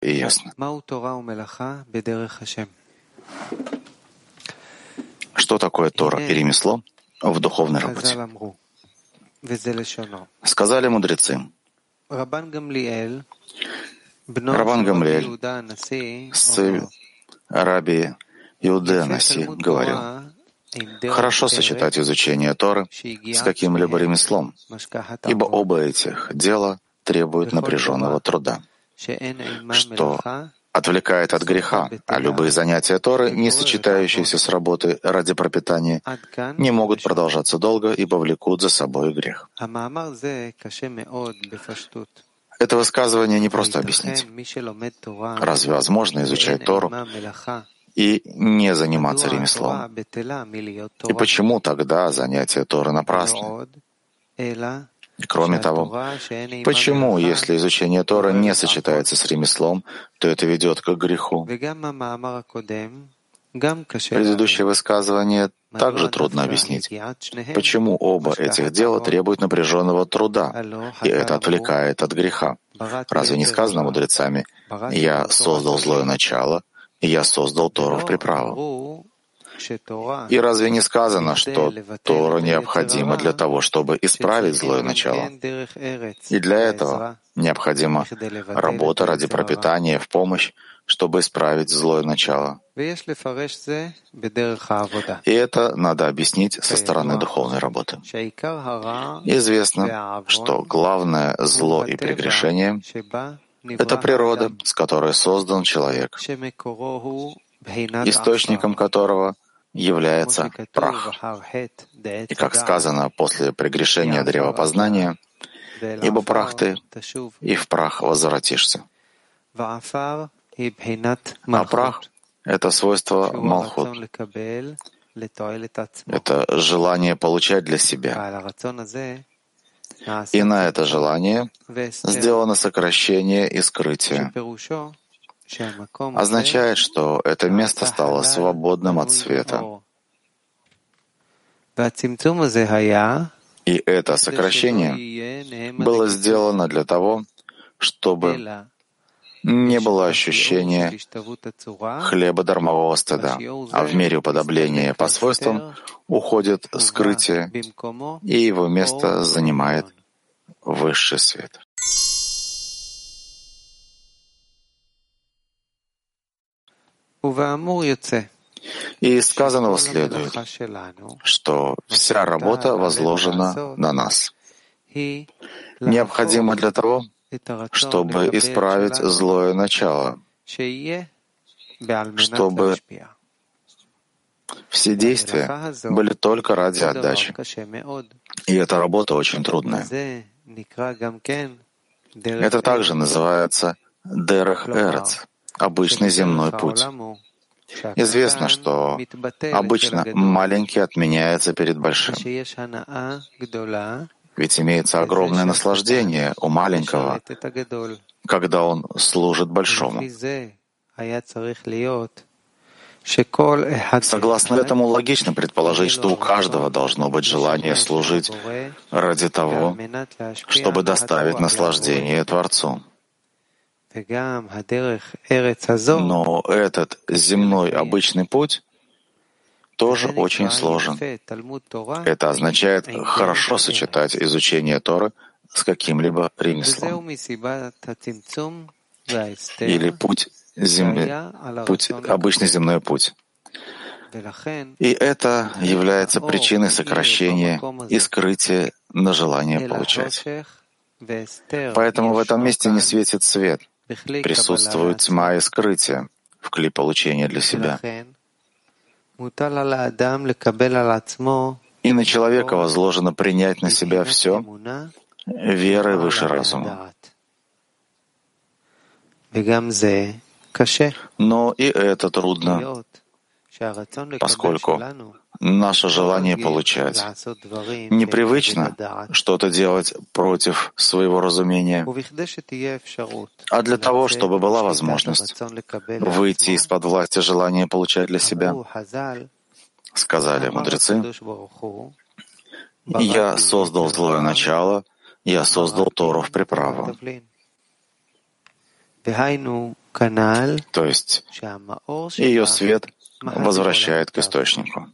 и ясно. Что такое Тора ремесло в духовной работе? Сказали мудрецы. Рабан Гамлиэль, сын Раби Иуде Наси, говорил, Хорошо сочетать изучение Торы с каким-либо ремеслом, ибо оба этих дела требуют напряженного труда, что отвлекает от греха, а любые занятия Торы, не сочетающиеся с работой ради пропитания, не могут продолжаться долго и повлекут за собой грех. Это высказывание не просто объяснить. Разве возможно изучать Тору и не заниматься ремеслом? И почему тогда занятия Торы напрасны? Кроме того, почему, если изучение Тора не сочетается с ремеслом, то это ведет к греху? Предыдущее высказывание также трудно объяснить. Почему оба этих дела требуют напряженного труда, и это отвлекает от греха? Разве не сказано мудрецами «Я создал злое начало, я создал Тору в приправу»? И разве не сказано, что Тора необходима для того, чтобы исправить злое начало? И для этого необходима работа ради пропитания в помощь, чтобы исправить злое начало. И это надо объяснить со стороны духовной работы. Известно, что главное зло и прегрешение — это природа, с которой создан человек, источником которого — является прах. И как сказано после прегрешения древа познания, ибо прах ты, и в прах возвратишься. А прах — это свойство Малхут. Это желание получать для себя. И на это желание сделано сокращение и скрытие означает, что это место стало свободным от света. И это сокращение было сделано для того, чтобы не было ощущения хлеба дармового стыда, а в мере уподобления по свойствам уходит скрытие, и его место занимает высший свет. И сказанного следует, что вся работа возложена на нас. Необходимо для того, чтобы исправить злое начало, чтобы все действия были только ради отдачи. И эта работа очень трудная. Это также называется Дерех Эрец, обычный земной путь. Известно, что обычно маленький отменяется перед большим. Ведь имеется огромное наслаждение у маленького, когда он служит большому. Согласно этому, логично предположить, что у каждого должно быть желание служить ради того, чтобы доставить наслаждение Творцу. Но этот земной обычный путь тоже очень сложен. Это означает хорошо сочетать изучение Торы с каким-либо ремеслом. Или путь, земли, путь обычный земной путь. И это является причиной сокращения и скрытия на желание получать. Поэтому в этом месте не светит свет — присутствует тьма и скрытие в кли получения для себя. И на человека возложено принять на себя все верой выше разума. Но и это трудно, поскольку наше желание получать непривычно что-то делать против своего разумения, а для того, чтобы была возможность выйти из-под власти желания получать для себя, сказали мудрецы, «Я создал злое начало, я создал Тору в приправу». То есть ее свет возвращает к источнику.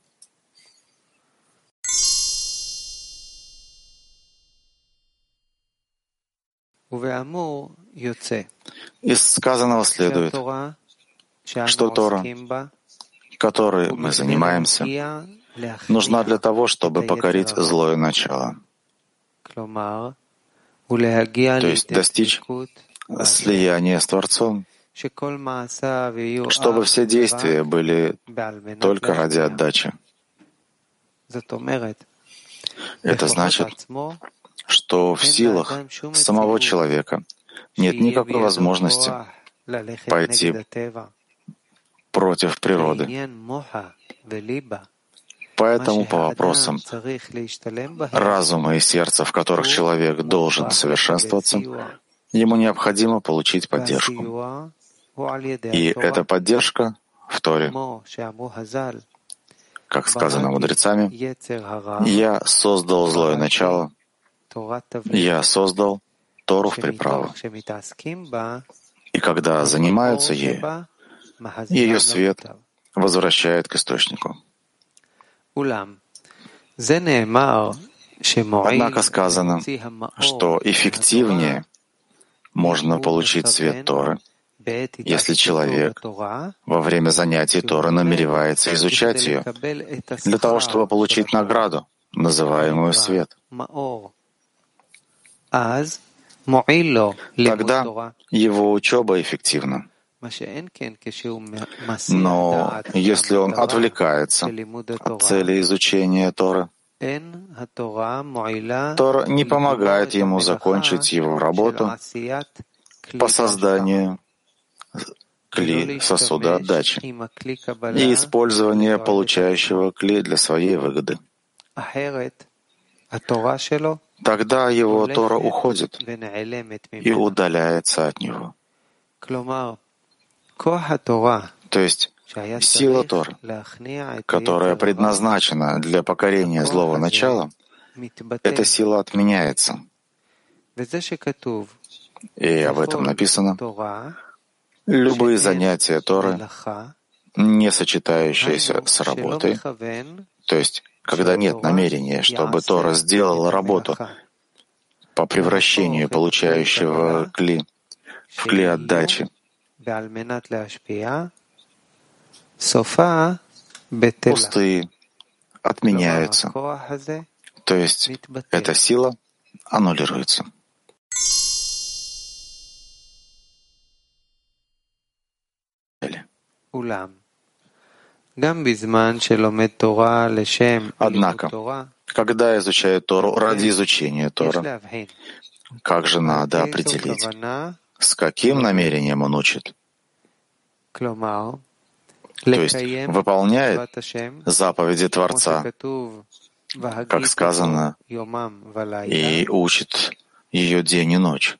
Из сказанного следует, что Тора, которой мы занимаемся, нужна для того, чтобы покорить злое начало, то есть достичь слияния с Творцом, чтобы все действия были только ради отдачи. Это значит, что в силах самого человека. Нет никакой возможности пойти против природы. Поэтому по вопросам разума и сердца, в которых человек должен совершенствоваться, ему необходимо получить поддержку. И эта поддержка в Торе, как сказано мудрецами, «Я создал злое начало, я создал Тору в приправу. И когда занимаются ею, ее свет возвращает к источнику. Однако сказано, что эффективнее можно получить свет Торы, если человек во время занятий Торы намеревается изучать ее для того, чтобы получить награду, называемую свет. Тогда его учеба эффективна. Но если он отвлекается от цели изучения Торы, Тора не помогает ему закончить его работу по созданию кли сосуда отдачи и использования получающего кли для своей выгоды. Тогда его Тора уходит и удаляется от него. То есть сила Тора, которая предназначена для покорения злого начала, эта сила отменяется. И об этом написано. Любые занятия Торы, не сочетающиеся с работой, то есть когда нет намерения, чтобы Тора сделала работу по превращению получающего кли в кли отдачи, пустые отменяются, то есть эта сила аннулируется. Однако, когда изучают Тору ради изучения Тора, как же надо определить, с каким намерением он учит? То есть выполняет заповеди Творца, как сказано, и учит ее день и ночь.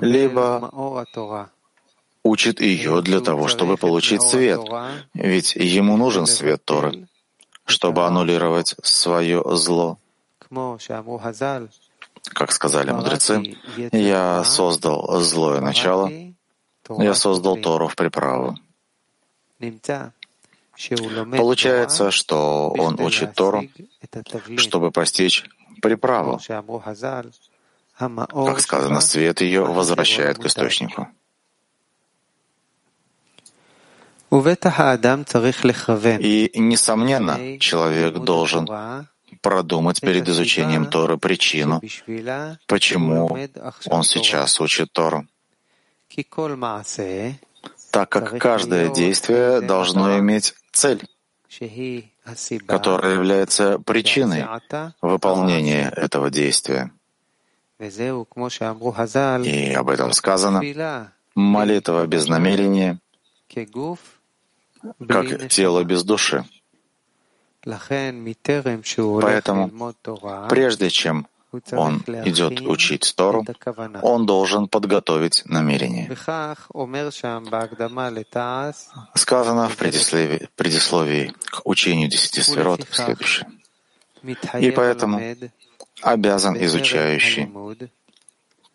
Либо учит ее для того, чтобы получить свет, ведь ему нужен свет Торы, чтобы аннулировать свое зло. Как сказали мудрецы, я создал злое начало, я создал Тору в приправу. Получается, что он учит Тору, чтобы постичь приправу. Как сказано, свет ее возвращает к источнику. И, несомненно, человек должен продумать перед изучением Торы причину, почему он сейчас учит Тору. Так как каждое действие должно иметь цель, которая является причиной выполнения этого действия. И об этом сказано. Молитва без намерения как тело без души. Поэтому, прежде чем он идет учить Тору, он должен подготовить намерение. Сказано в предисловии, предисловии к учению десяти сферот следующее. И поэтому обязан изучающий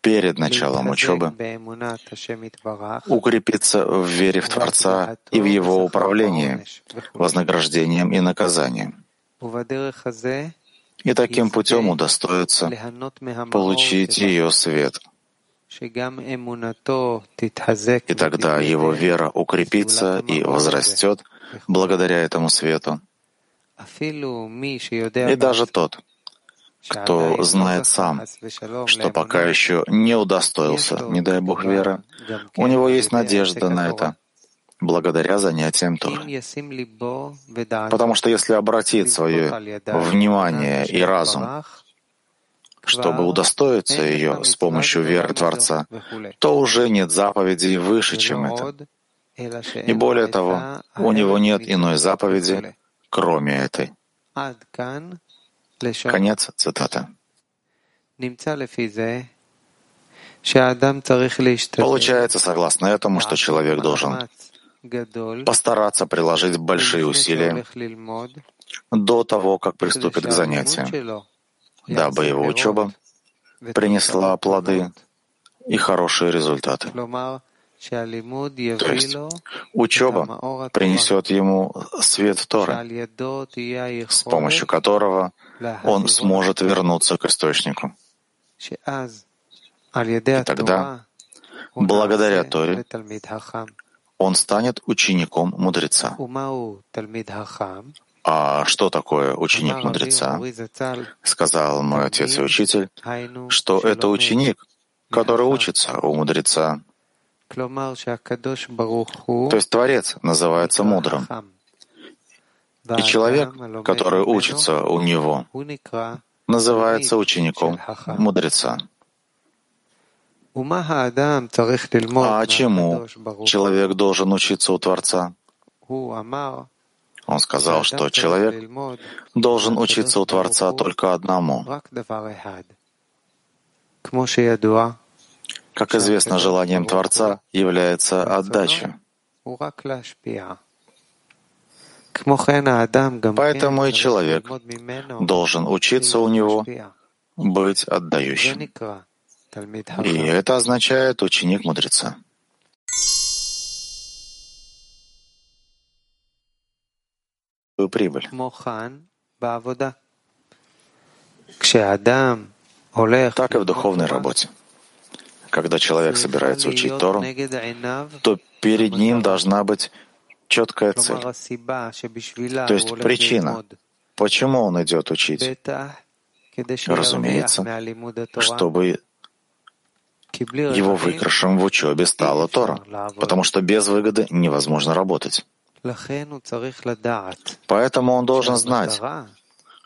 перед началом учебы укрепиться в вере в Творца и в Его управлении, вознаграждением и наказанием. И таким путем удостоиться получить ее свет. И тогда его вера укрепится и возрастет благодаря этому свету. И даже тот, кто знает сам, что пока еще не удостоился, не дай Бог вера, у него есть надежда на это, благодаря занятиям Торы. Потому что если обратить свое внимание и разум, чтобы удостоиться ее с помощью веры Творца, то уже нет заповедей выше, чем это. И более того, у него нет иной заповеди, кроме этой. Конец цитаты. Получается, согласно этому, что человек должен постараться приложить большие усилия до того, как приступит к занятиям, дабы его учеба принесла плоды и хорошие результаты. То есть учеба принесет ему свет Торы, с помощью которого он сможет вернуться к источнику. И тогда, благодаря Торе, он станет учеником мудреца. А что такое ученик мудреца? Сказал мой отец и учитель, что это ученик, который учится у мудреца. То есть Творец называется мудрым. И человек, который учится у него, называется учеником мудреца. А чему человек должен учиться у Творца? Он сказал, что человек должен учиться у Творца только одному. Как известно, желанием Творца является отдача. Поэтому и человек должен учиться у него быть отдающим. И это означает ученик мудреца. прибыль. Так и в духовной работе. Когда человек собирается учить Тору, то перед ним должна быть четкая цель. То есть причина, почему он идет учить. Разумеется, чтобы его выигрышем в учебе стала Тора, потому что без выгоды невозможно работать. Поэтому он должен знать,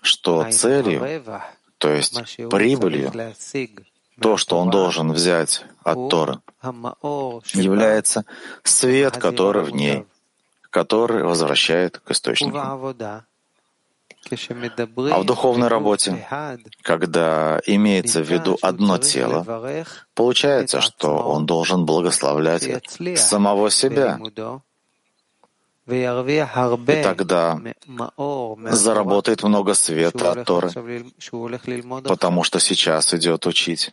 что целью, то есть прибылью, то, что он должен взять от Торы, является свет, который в ней, который возвращает к источнику. А в духовной работе, когда имеется в виду одно тело, получается, что он должен благословлять самого себя, и тогда заработает много света от Торы, потому что сейчас идет учить.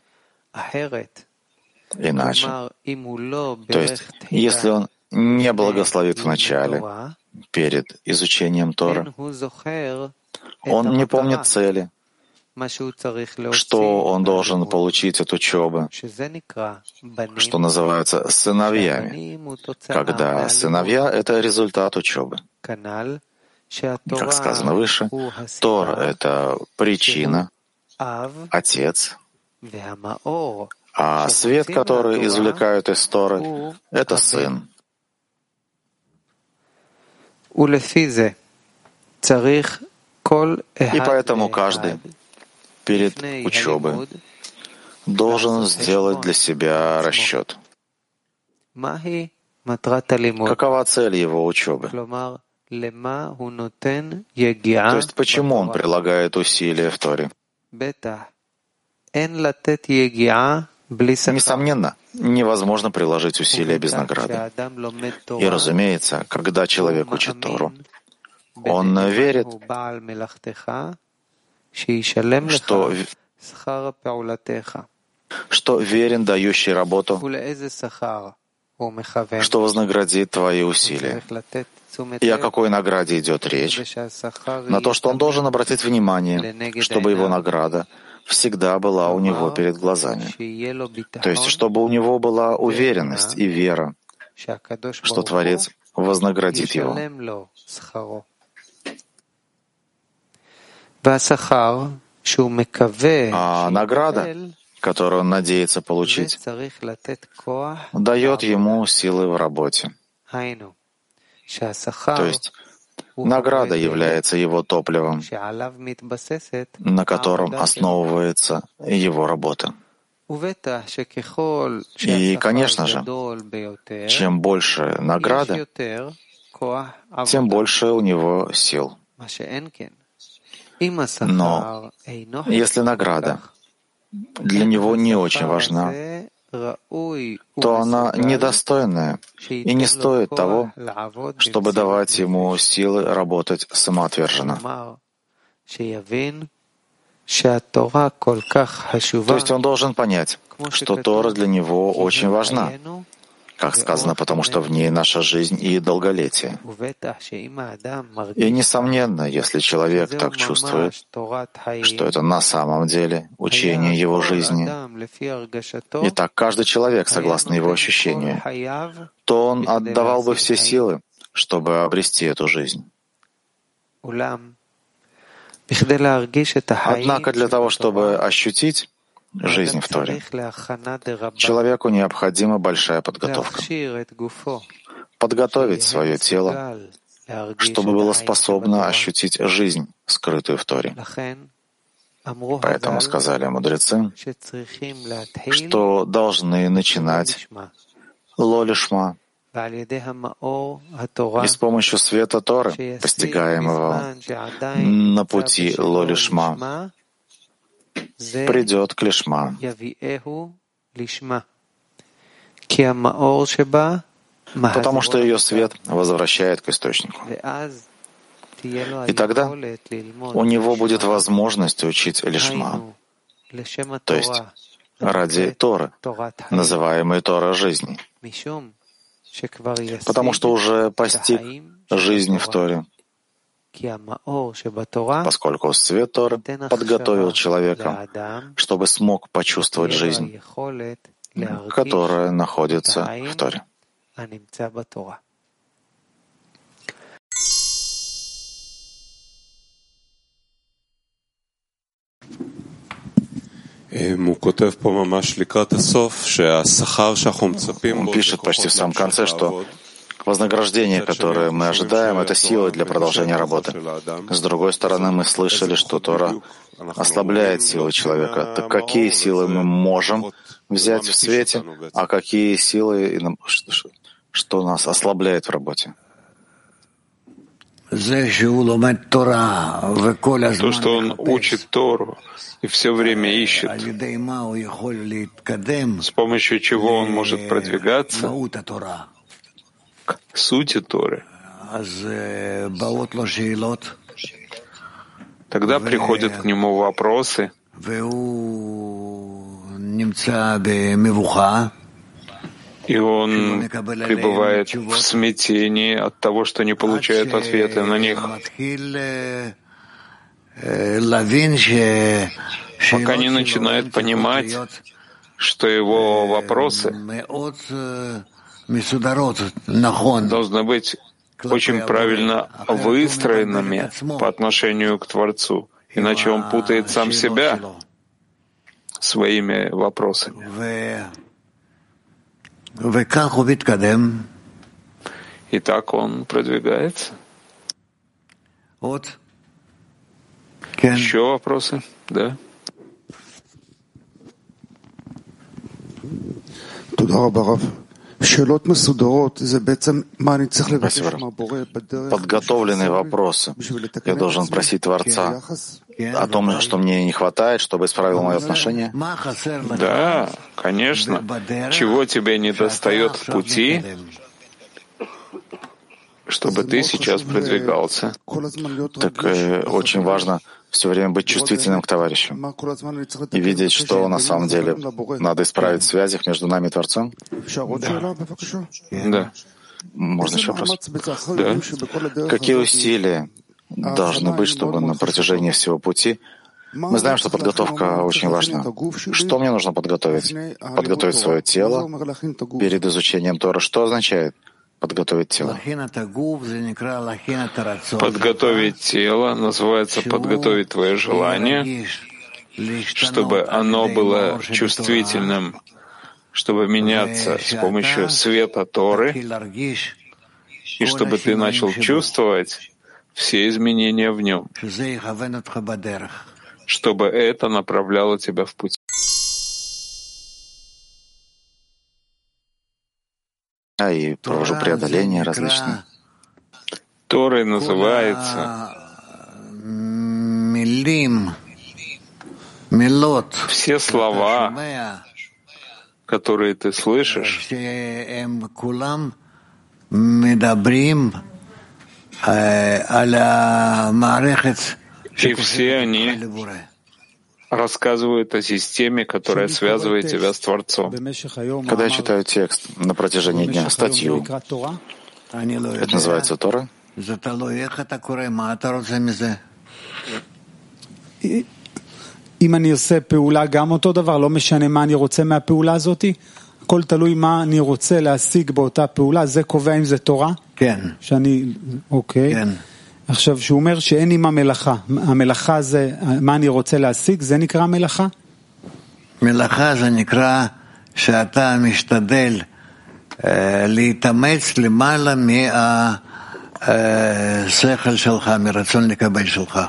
Иначе. То есть, если он не благословит в начале, перед изучением Торы, он не помнит цели, что он должен получить от учебы, что называется сыновьями, когда сыновья — это результат учебы. Как сказано выше, Тор — это причина, отец, а свет, который извлекают из Торы, — это сын. И поэтому каждый перед учебой должен сделать для себя расчет. Какова цель его учебы? То есть почему он прилагает усилия в Торе? Несомненно, невозможно приложить усилия без награды. И, разумеется, когда человек учит Тору, он верит, что что верен дающий работу, что вознаградит твои усилия. И о какой награде идет речь? На то, что он должен обратить внимание, чтобы его награда всегда была у него перед глазами. То есть, чтобы у него была уверенность и вера, что Творец вознаградит его. А награда, которую он надеется получить, дает ему силы в работе. То есть награда является его топливом, на котором основывается его работа. И, конечно же, чем больше награда, тем больше у него сил. Но если награда для него не очень важна, то она недостойная и не стоит того, чтобы давать ему силы работать самоотверженно. То есть он должен понять, что Тора для него очень важна, как сказано, потому что в ней наша жизнь и долголетие. И, несомненно, если человек так чувствует, что это на самом деле учение его жизни, и так каждый человек, согласно его ощущению, то он отдавал бы все силы, чтобы обрести эту жизнь. Однако для того, чтобы ощутить жизнь в Торе. Человеку необходима большая подготовка. Подготовить свое тело, чтобы было способно ощутить жизнь, скрытую в Торе. Поэтому сказали мудрецы, что должны начинать лолишма, и с помощью света Торы, постигаемого на пути лолишма, придет к лишма. Потому что ее свет возвращает к источнику. И тогда у него будет возможность учить лишма, то есть ради Торы, называемой Тора жизни, потому что уже постиг жизнь в Торе, поскольку свет Торы подготовил человека, чтобы смог почувствовать жизнь, которая находится в Торе. Он пишет почти в самом конце, что Вознаграждение, которое мы ожидаем, это сила для продолжения работы. С другой стороны, мы слышали, что Тора ослабляет силы человека. Так какие силы мы можем взять в свете, а какие силы, что нас ослабляет в работе? То, что он учит Тору и все время ищет, с помощью чего он может продвигаться, к сути Торы. Тогда приходят к нему вопросы, и он пребывает в смятении от того, что не получает ответы на них, пока не начинает понимать, что его вопросы должны быть очень правильно выстроенными по отношению к Творцу, иначе он путает сам себя своими вопросами. И так он продвигается. Еще вопросы? Да. Туда, Барав. Спасибо. Подготовленные вопросы. Я должен просить Творца о том, что мне не хватает, чтобы исправил мое отношение? Да, конечно. Чего тебе не достает в пути, чтобы ты сейчас продвигался? Так э, очень важно все время быть чувствительным к товарищу и видеть, что на самом деле надо исправить в связях между нами и Творцом? Да. да. Можно еще вопрос? Да. Какие усилия должны быть, чтобы на протяжении всего пути мы знаем, что подготовка очень важна. Что мне нужно подготовить? Подготовить свое тело перед изучением Тора. Что означает подготовить тело? Подготовить тело называется подготовить твое желание, чтобы оно было чувствительным, чтобы меняться с помощью света Торы, и чтобы ты начал чувствовать все изменения в нем чтобы это направляло тебя в путь. И провожу преодоления различные. Торой называется. Все слова, которые ты слышишь, и все они рассказывают о системе, которая связывает тебя с Творцом. Когда я читаю текст на протяжении дня, статью, это называется Тора? אם אני עושה פעולה גם אותו דבר, לא משנה מה אני רוצה מהפעולה הזאת, הכל תלוי מה אני רוצה להשיג באותה פעולה, זה קובע אם זה תורה? כן. שאני, אוקיי. כן. עכשיו, שהוא אומר שאין עימה מלאכה, המלאכה זה, מה אני רוצה להשיג, זה נקרא מלאכה? מלאכה זה נקרא שאתה משתדל אה, להתאמץ למעלה מהשכל שלך, מרצון לקבל שלך.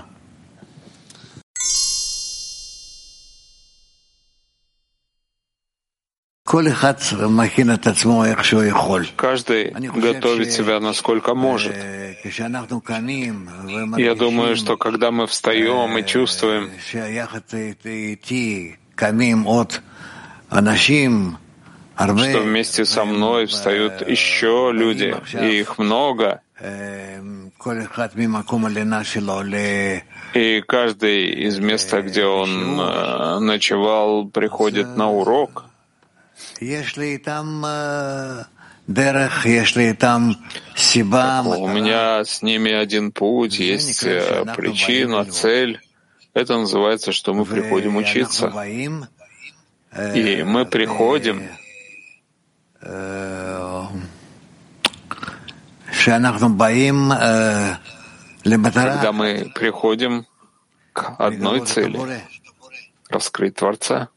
Каждый готовит себя насколько может. Я думаю, что когда мы встаем и чувствуем, что вместе со мной встают еще люди, и их много, и каждый из места, где он э, ночевал, приходит на урок — у меня с ними один путь, есть э, причина, цель. Это называется, что мы приходим учиться. И мы приходим когда мы приходим к одной цели — раскрыть Творца.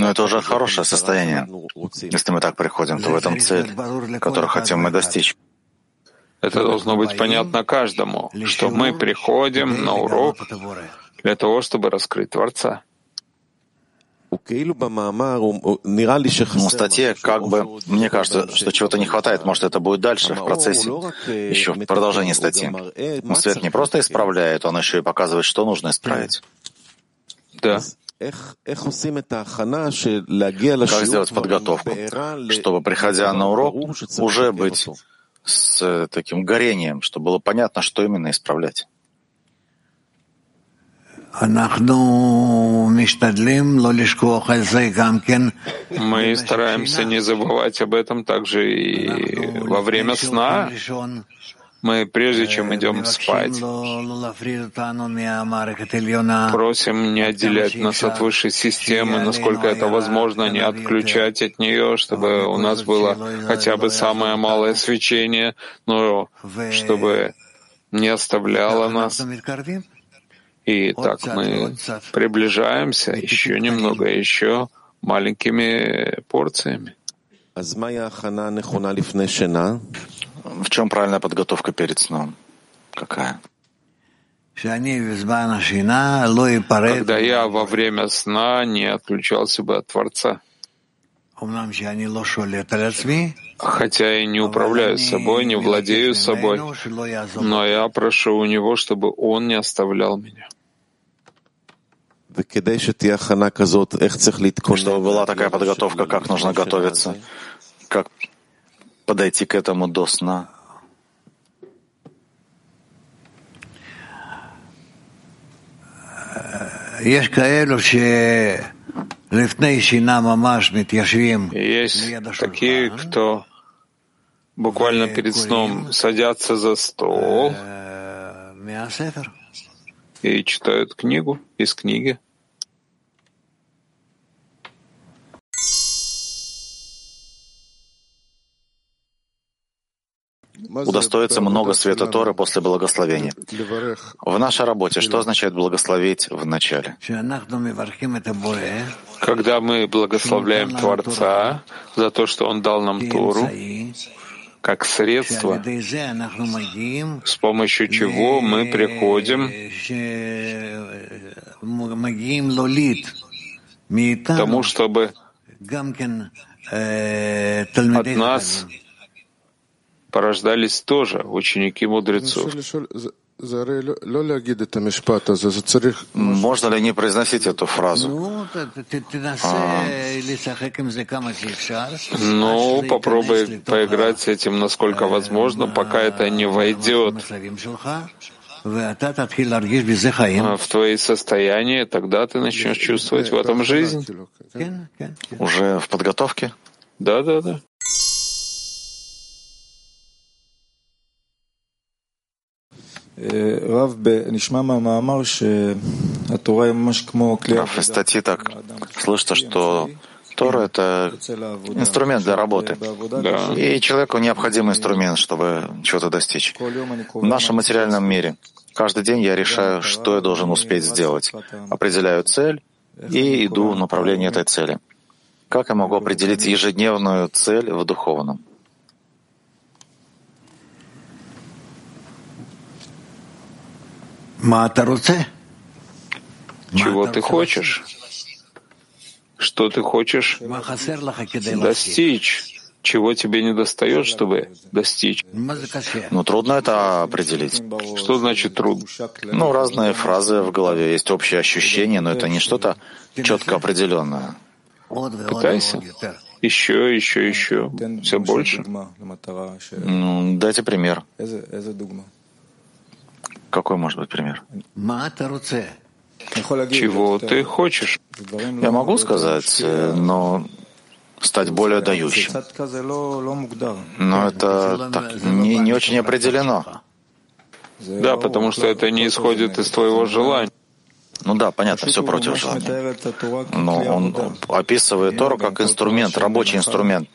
Но это уже хорошее состояние. Если мы так приходим, то в этом цель, которую хотим мы достичь. Это должно быть понятно каждому, что мы приходим на урок для того, чтобы раскрыть Творца. Ну, в статье как бы, мне кажется, что чего-то не хватает, может, это будет дальше, в процессе, еще в продолжении статьи. Но свет не просто исправляет, он еще и показывает, что нужно исправить. Да. Как сделать подготовку, чтобы, приходя на урок, уже быть с э, таким горением, чтобы было понятно, что именно исправлять? Мы стараемся не забывать об этом также и во время сна, мы, прежде чем идем спать, просим не отделять нас от высшей системы, насколько это возможно, не отключать от нее, чтобы у нас было хотя бы самое малое свечение, но чтобы не оставляло нас. И так мы приближаемся еще немного, еще маленькими порциями. В чем правильная подготовка перед сном? Какая? Когда я во время сна не отключался бы от Творца. Хотя я не управляю собой, не владею собой, но я прошу у Него, чтобы Он не оставлял меня. Чтобы была такая подготовка, как нужно готовиться, как подойти к этому до сна. Есть такие, кто буквально перед сном садятся за стол. И читают книгу из книги. Удостоится много света Торы после благословения. В нашей работе что означает благословить в начале? Когда мы благословляем Творца за то, что Он дал нам Тору, как средство, с помощью чего мы приходим? к тому, чтобы от нас порождались тоже ученики мудрецов. Можно ли не произносить эту фразу? А, ну, попробуй поиграть с этим, насколько возможно, пока это не войдет в твои состояния, тогда ты начнешь чувствовать в этом жизнь. Уже в подготовке? Да, да, да. Раф, из статьи так слышится, что Тора — это инструмент для работы. Да. И человеку необходим инструмент, чтобы чего-то достичь. В нашем материальном мире каждый день я решаю, что я должен успеть сделать. Определяю цель и иду в направлении этой цели. Как я могу определить ежедневную цель в духовном? Чего ты хочешь? Что ты хочешь достичь? Чего тебе не достает, чтобы достичь? Ну, трудно это определить. Что значит трудно? Ну, разные фразы в голове, есть общее ощущение, но это не что-то четко определенное. Пытайся. Еще, еще, еще. Все больше. Ну, дайте пример. Какой может быть пример? Чего ты хочешь? Я могу сказать, э, но стать более дающим. Но это так, не, не очень определено. Да, потому что это не исходит из твоего желания. Ну да, понятно, все против желания. Но он описывает Тору как инструмент, рабочий инструмент.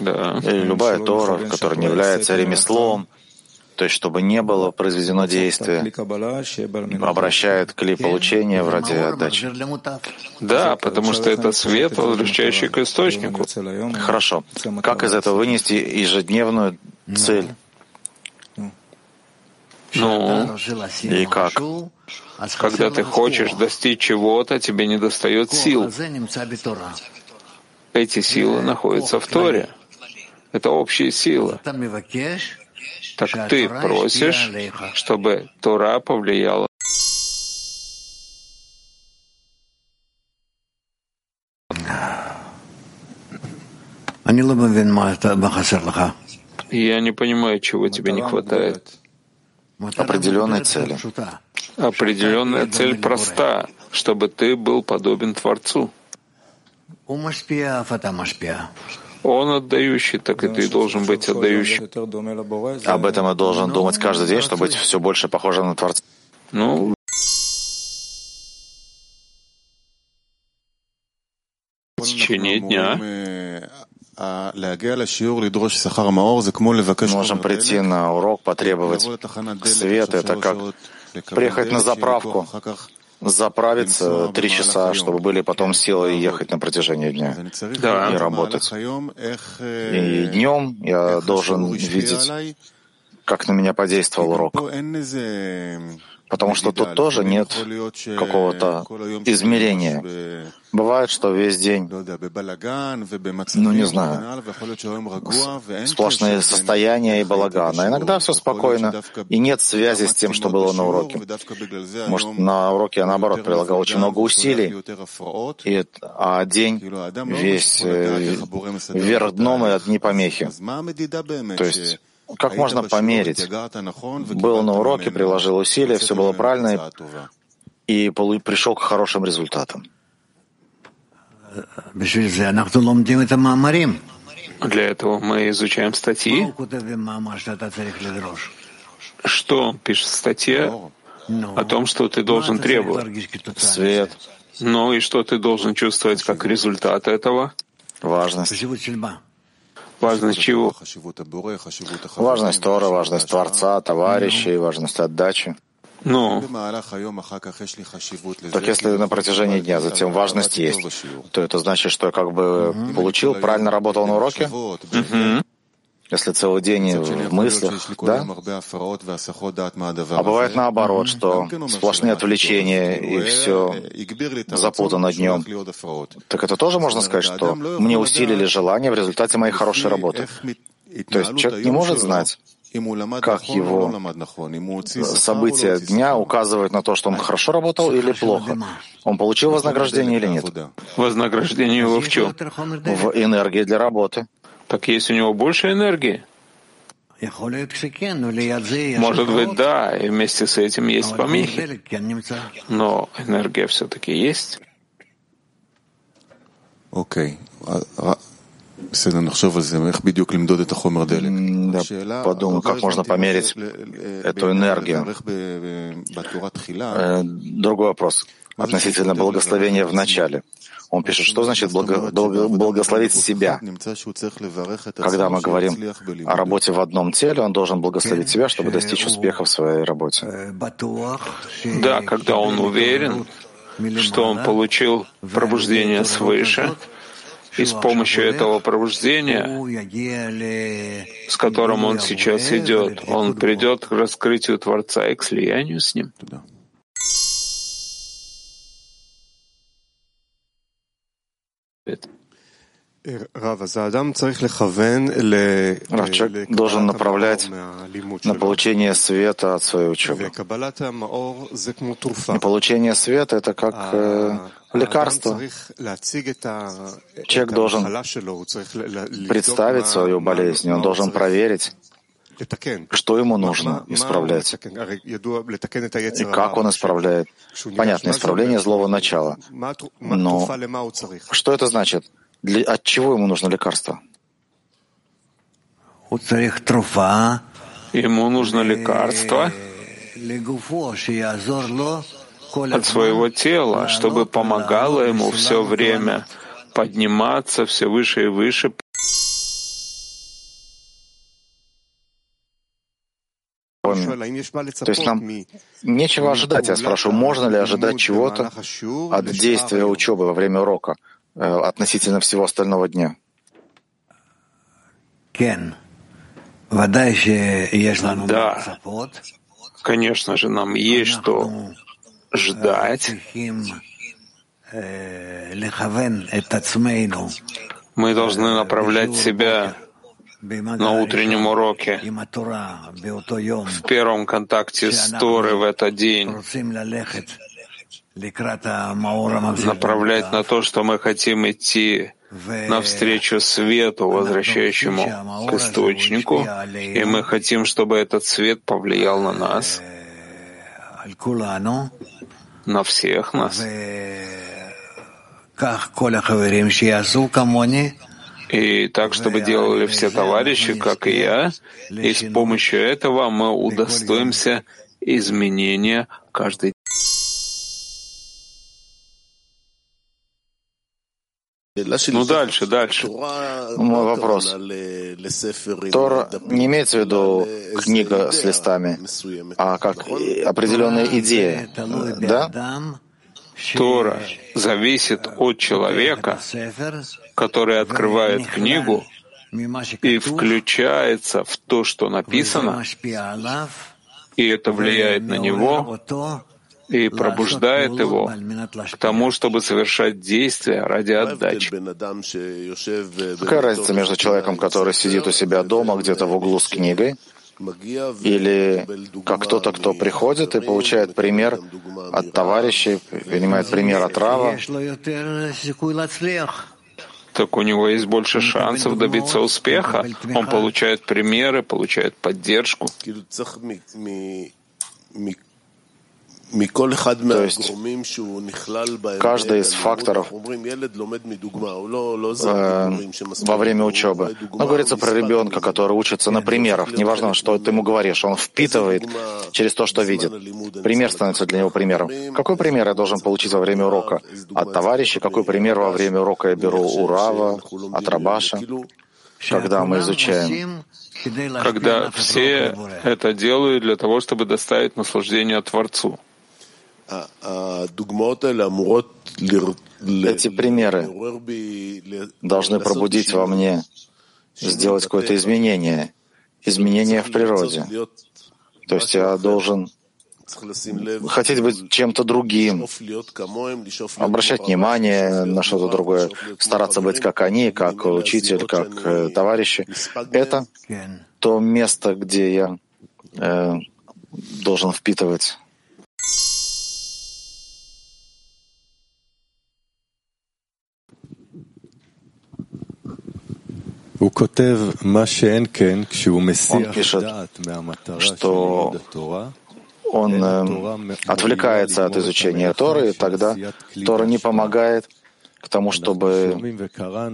Да. И любая Тора, которая не является ремеслом, то есть чтобы не было произведено действие, обращает кли получения в ради отдачи. Да, потому что это свет, возвращающий к источнику. Хорошо. Как из этого вынести ежедневную цель? Ну, и как? Когда ты хочешь достичь чего-то, тебе не достает сил. Эти силы находятся в Торе. Это общие силы. Так ты просишь, чтобы Тора повлияла? Я не понимаю, чего тебе не хватает. Определенной цели. Определенная цель проста, чтобы ты был подобен Творцу. Он отдающий, так и ты должен быть отдающим. Об этом я должен думать каждый день, чтобы быть все больше похожим на Творца. Ну, в течение дня Можем прийти на урок, потребовать света. Это как приехать на заправку, заправиться три часа, чтобы были потом силы ехать на протяжении дня да. и работать. И днем я должен видеть, как на меня подействовал урок. Потому что тут тоже нет какого-то измерения. Бывает, что весь день, ну не знаю, сплошные состояния и балаган. А иногда все спокойно, и нет связи с тем, что было на уроке. Может, на уроке я, наоборот, прилагал очень много усилий, и, а день весь э, вверх дном и одни помехи. То есть как можно померить? Был на уроке, приложил усилия, все было правильно, и пришел к хорошим результатам. Для этого мы изучаем статьи. Что пишет статья о том, что ты должен требовать? Свет. Ну и что ты должен чувствовать как результат этого? Важность. Важность чего? Важность Тора, важность Творца, товарищей, важность отдачи. Ну, так если на протяжении дня затем важность есть, то это значит, что я как бы получил, правильно работал на уроке? Угу. Если целый день в мыслях, да? А бывает наоборот, что сплошные отвлечения и все запутано днем. Так это тоже можно сказать, что мне усилили желание в результате моей хорошей работы. То есть человек не может знать, как его события дня указывают на то, что он хорошо работал или плохо. Он получил вознаграждение или нет? Вознаграждение его в чем? В энергии для работы. Так есть у него больше энергии? Может быть, да, и вместе с этим есть помехи. Но энергия все-таки есть. Окей. Да, подумай, как можно померить эту энергию. Э, другой вопрос относительно благословения в начале. Он пишет, что значит благо, благословить себя. Когда мы говорим о работе в одном теле, он должен благословить себя, чтобы достичь успеха в своей работе. Да, когда он уверен, что он получил пробуждение свыше, и с помощью этого пробуждения, с которым он сейчас идет, он придет к раскрытию Творца и к слиянию с ним. Человек должен направлять на получение света от своей учебы. И получение света — это как э, лекарство. Человек должен представить свою болезнь, он должен проверить, что ему нужно исправлять и как он исправляет. Понятно, исправление злого начала. Но что это значит? Для, от чего ему нужно лекарство? Ему нужно лекарство от своего тела, чтобы помогало ему все время подниматься все выше и выше. То есть нам нечего ожидать. Я спрашиваю, можно ли ожидать чего-то от действия учебы во время урока э, относительно всего остального дня? Да, конечно же, нам есть что ждать. Мы должны направлять себя на утреннем уроке, в первом контакте с Торой в этот день, направлять на то, что мы хотим идти навстречу свету, возвращающему к источнику, и мы хотим, чтобы этот свет повлиял на нас, на всех нас. И так, чтобы делали все товарищи, как и я, и с помощью этого мы удостоимся изменения каждый Ну дальше, дальше. Мой вопрос. Тора не имеется в виду книга с листами, а как определенная идея, да? Тора зависит от человека, который открывает книгу и включается в то, что написано, и это влияет на него, и пробуждает его к тому, чтобы совершать действия ради отдачи. Какая разница между человеком, который сидит у себя дома где-то в углу с книгой, или как кто-то, кто приходит и получает пример от товарищей, принимает пример от Рава, так у него есть больше шансов добиться успеха. Он получает примеры, получает поддержку. То есть каждый из факторов э, во время учебы. Ну, говорится про ребенка, который учится на примерах. Неважно, что ты ему говоришь, он впитывает через то, что видит. Пример становится для него примером. Какой пример я должен получить во время урока? От товарища? Какой пример во время урока я беру у Рава, от Рабаша? Когда мы изучаем когда все это делают для того, чтобы доставить наслаждение Творцу. Эти примеры должны пробудить во мне, сделать какое-то изменение, изменение в природе. То есть я должен хотеть быть чем-то другим, обращать внимание на что-то другое, стараться быть как они, как учитель, как э, товарищи. Это то место, где я э, должен впитывать. Он пишет, что он э, отвлекается от изучения Торы, и тогда Тора не помогает к тому, чтобы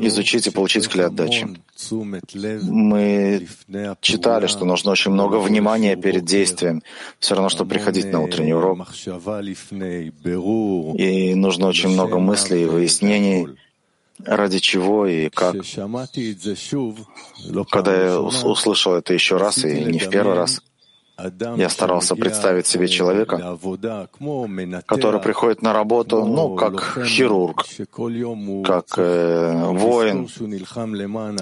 изучить и получить клят отдачи. Мы читали, что нужно очень много внимания перед действием, все равно, что приходить на утренний урок. И нужно очень много мыслей и выяснений, ради чего и как. Когда я услышал это еще раз, и не в первый раз, я старался представить себе человека, который приходит на работу, ну, как хирург, как э, воин,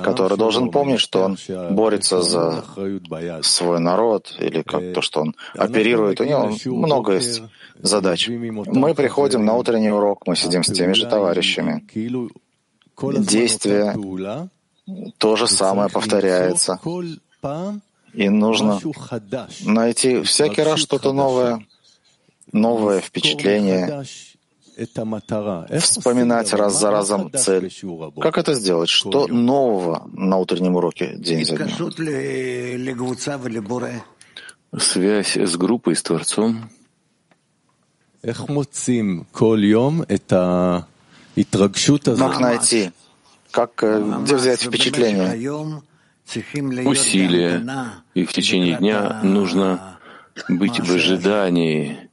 который должен помнить, что он борется за свой народ, или как то, что он оперирует. У него много есть задач. Мы приходим на утренний урок, мы сидим с теми же товарищами. Действие то же самое повторяется. И нужно найти всякий раз что-то новое, новое впечатление, вспоминать раз за разом цель. Как это сделать? Что нового на утреннем уроке день за днем? Связь с группой, с Творцом. Как найти? Как, э, где взять впечатление? усилия, и в течение дня нужно быть в ожидании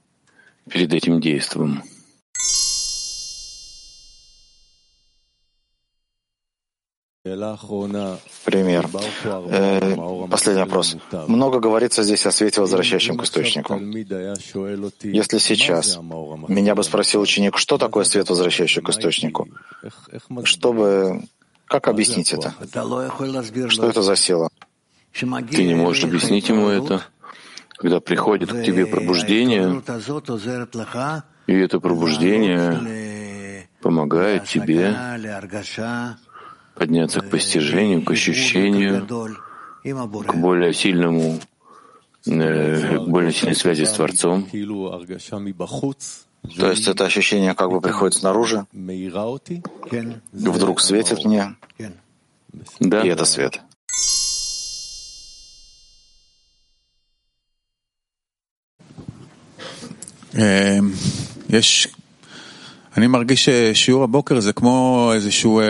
перед этим действием. Пример. Э, последний вопрос. Много говорится здесь о свете, возвращающем к источнику. Если сейчас меня бы спросил ученик, что такое свет, возвращающий к источнику, чтобы как объяснить это? Что это за сила? Ты не можешь объяснить ему это, когда приходит к тебе пробуждение, и это пробуждение помогает тебе подняться к постижению, к ощущению, к более сильному, э, к более сильной связи с Творцом. То есть это ощущение как бы приходит снаружи, вдруг светит мне, да. и это свет.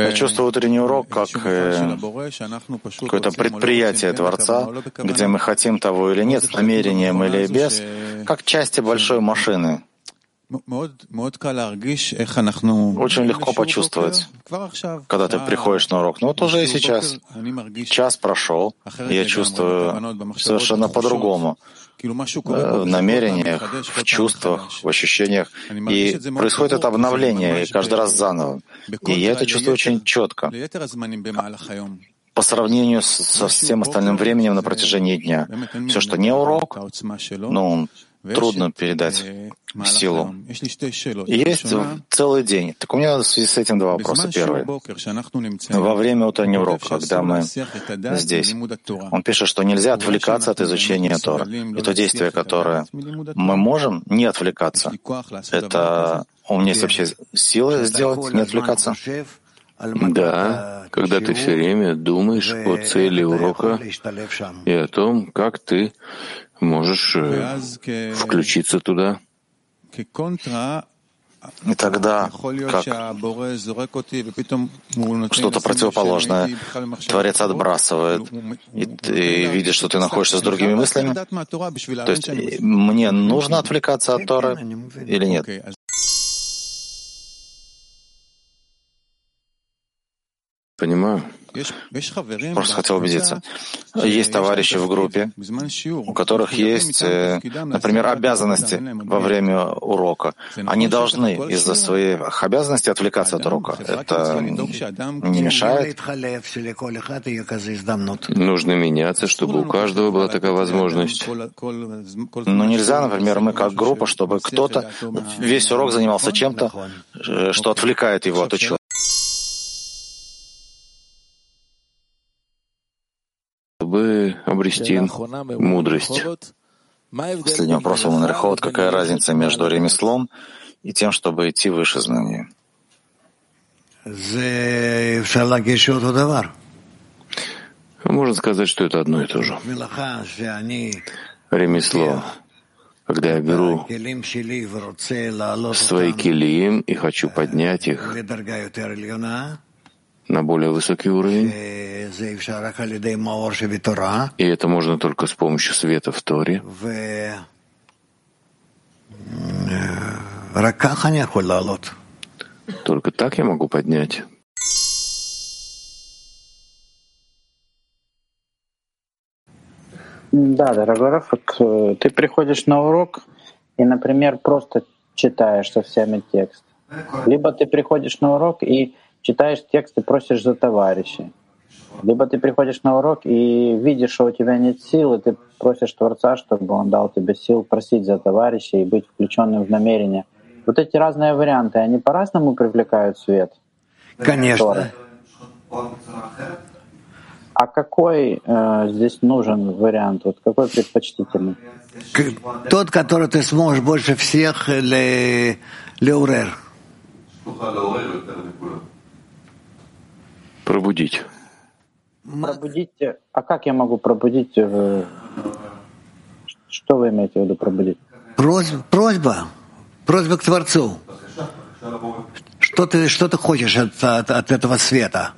Я чувствую утренний урок как э, какое-то предприятие Творца, где мы хотим того или нет, с намерением или без, как части большой машины. Очень легко почувствовать, когда ты приходишь на урок. Ну вот уже и сейчас. Час прошел, и я чувствую совершенно по-другому. Э, в намерениях, в чувствах, в ощущениях. И происходит это обновление каждый раз заново. И я это чувствую очень четко по сравнению со всем остальным временем на протяжении дня. Все, что не урок, ну, трудно передать силу. И есть целый день. Так у меня в связи с этим два вопроса. Первый. Во время утреннего урока, когда мы здесь, он пишет, что нельзя отвлекаться от изучения Тора. И то действие, которое мы можем не отвлекаться, это у меня есть вообще силы сделать, не отвлекаться? Да, когда ты все время думаешь о цели урока и о том, как ты можешь э, включиться туда. И тогда, как что-то противоположное, Творец отбрасывает, и ты видишь, что ты находишься с другими мыслями. То есть мне нужно отвлекаться от Торы или нет? Понимаю. Просто хотел убедиться. Есть товарищи в группе, у которых есть, э, например, обязанности во время урока. Они должны из-за своих обязанностей отвлекаться от урока. Это не мешает? Нужно меняться, чтобы у каждого была такая возможность. Но нельзя, например, мы как группа, чтобы кто-то весь урок занимался чем-то, э, что отвлекает его от учебы. Обрести мудрость. Последний вопрос у Манрихот. Какая разница между ремеслом и тем, чтобы идти выше знания? Можно сказать, что это одно и то же. Ремесло, когда я беру свои килиим и хочу поднять их на более высокий уровень. И это можно только с помощью света в Торе. Только так я могу поднять. Да, дорогой Раф, э, ты приходишь на урок и, например, просто читаешь со всеми текст. Либо ты приходишь на урок и читаешь текст и просишь за товарищей. Либо ты приходишь на урок и видишь, что у тебя нет сил, и ты просишь Творца, чтобы он дал тебе сил просить за товарищей и быть включенным в намерение. Вот эти разные варианты, они по-разному привлекают свет? Конечно. А какой э, здесь нужен вариант? Вот какой предпочтительный? Тот, который ты сможешь больше всех ле, леурер пробудить. Пробудить? А как я могу пробудить? Э, что вы имеете в виду пробудить? Просьба, просьба, просьба к Творцу. Что ты, что ты хочешь от, от, от этого света?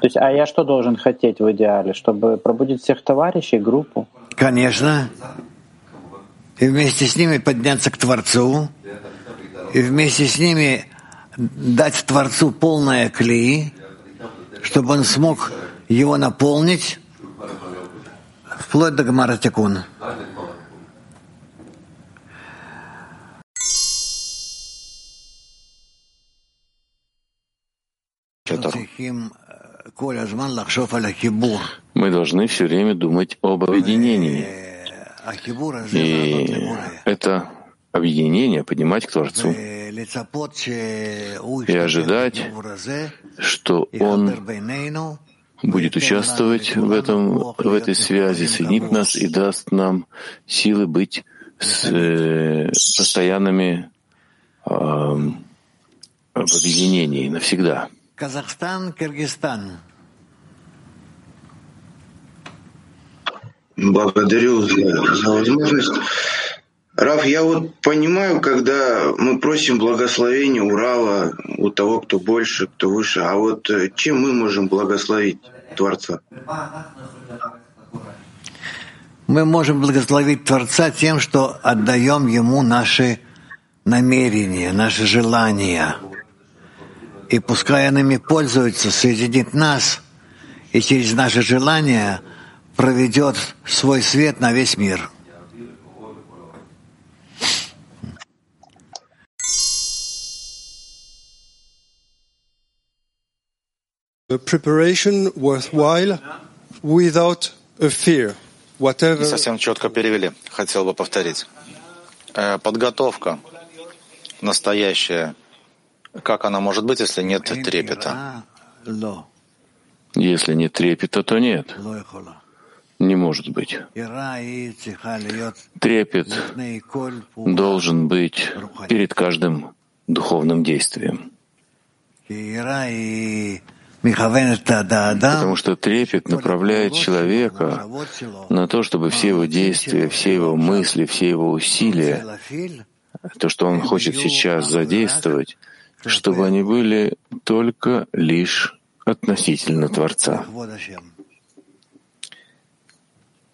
То есть, а я что должен хотеть в идеале? Чтобы пробудить всех товарищей, группу? Конечно. И вместе с ними подняться к Творцу. И вместе с ними дать Творцу полное клей, чтобы он смог его наполнить вплоть до Гамара Тикун. Мы должны все время думать об объединении. И это объединение поднимать к Творцу и ожидать, что Он будет участвовать в, этом, в этой связи, соединит нас и даст нам силы быть с, э, постоянными э, в объединении навсегда. Казахстан, Киргизстан. Благодарю за, за возможность. Раф, я вот понимаю, когда мы просим благословения Урала у того, кто больше, кто выше, а вот э, чем мы можем благословить Творца? Мы можем благословить Творца тем, что отдаем Ему наши намерения, наши желания. И пускай Он ими пользуется, соединит нас, и через наши желания проведет свой свет на весь мир. Preparation worthwhile without a fear. Whatever... Не совсем четко перевели. Хотел бы повторить. Э, подготовка настоящая. Как она может быть, если нет трепета? Если нет трепета, то нет. Не может быть. Трепет должен быть перед каждым духовным действием. Потому что трепет направляет человека на то, чтобы все его действия, все его мысли, все его усилия, то, что он хочет сейчас задействовать, чтобы они были только лишь относительно Творца,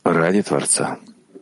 ради Творца.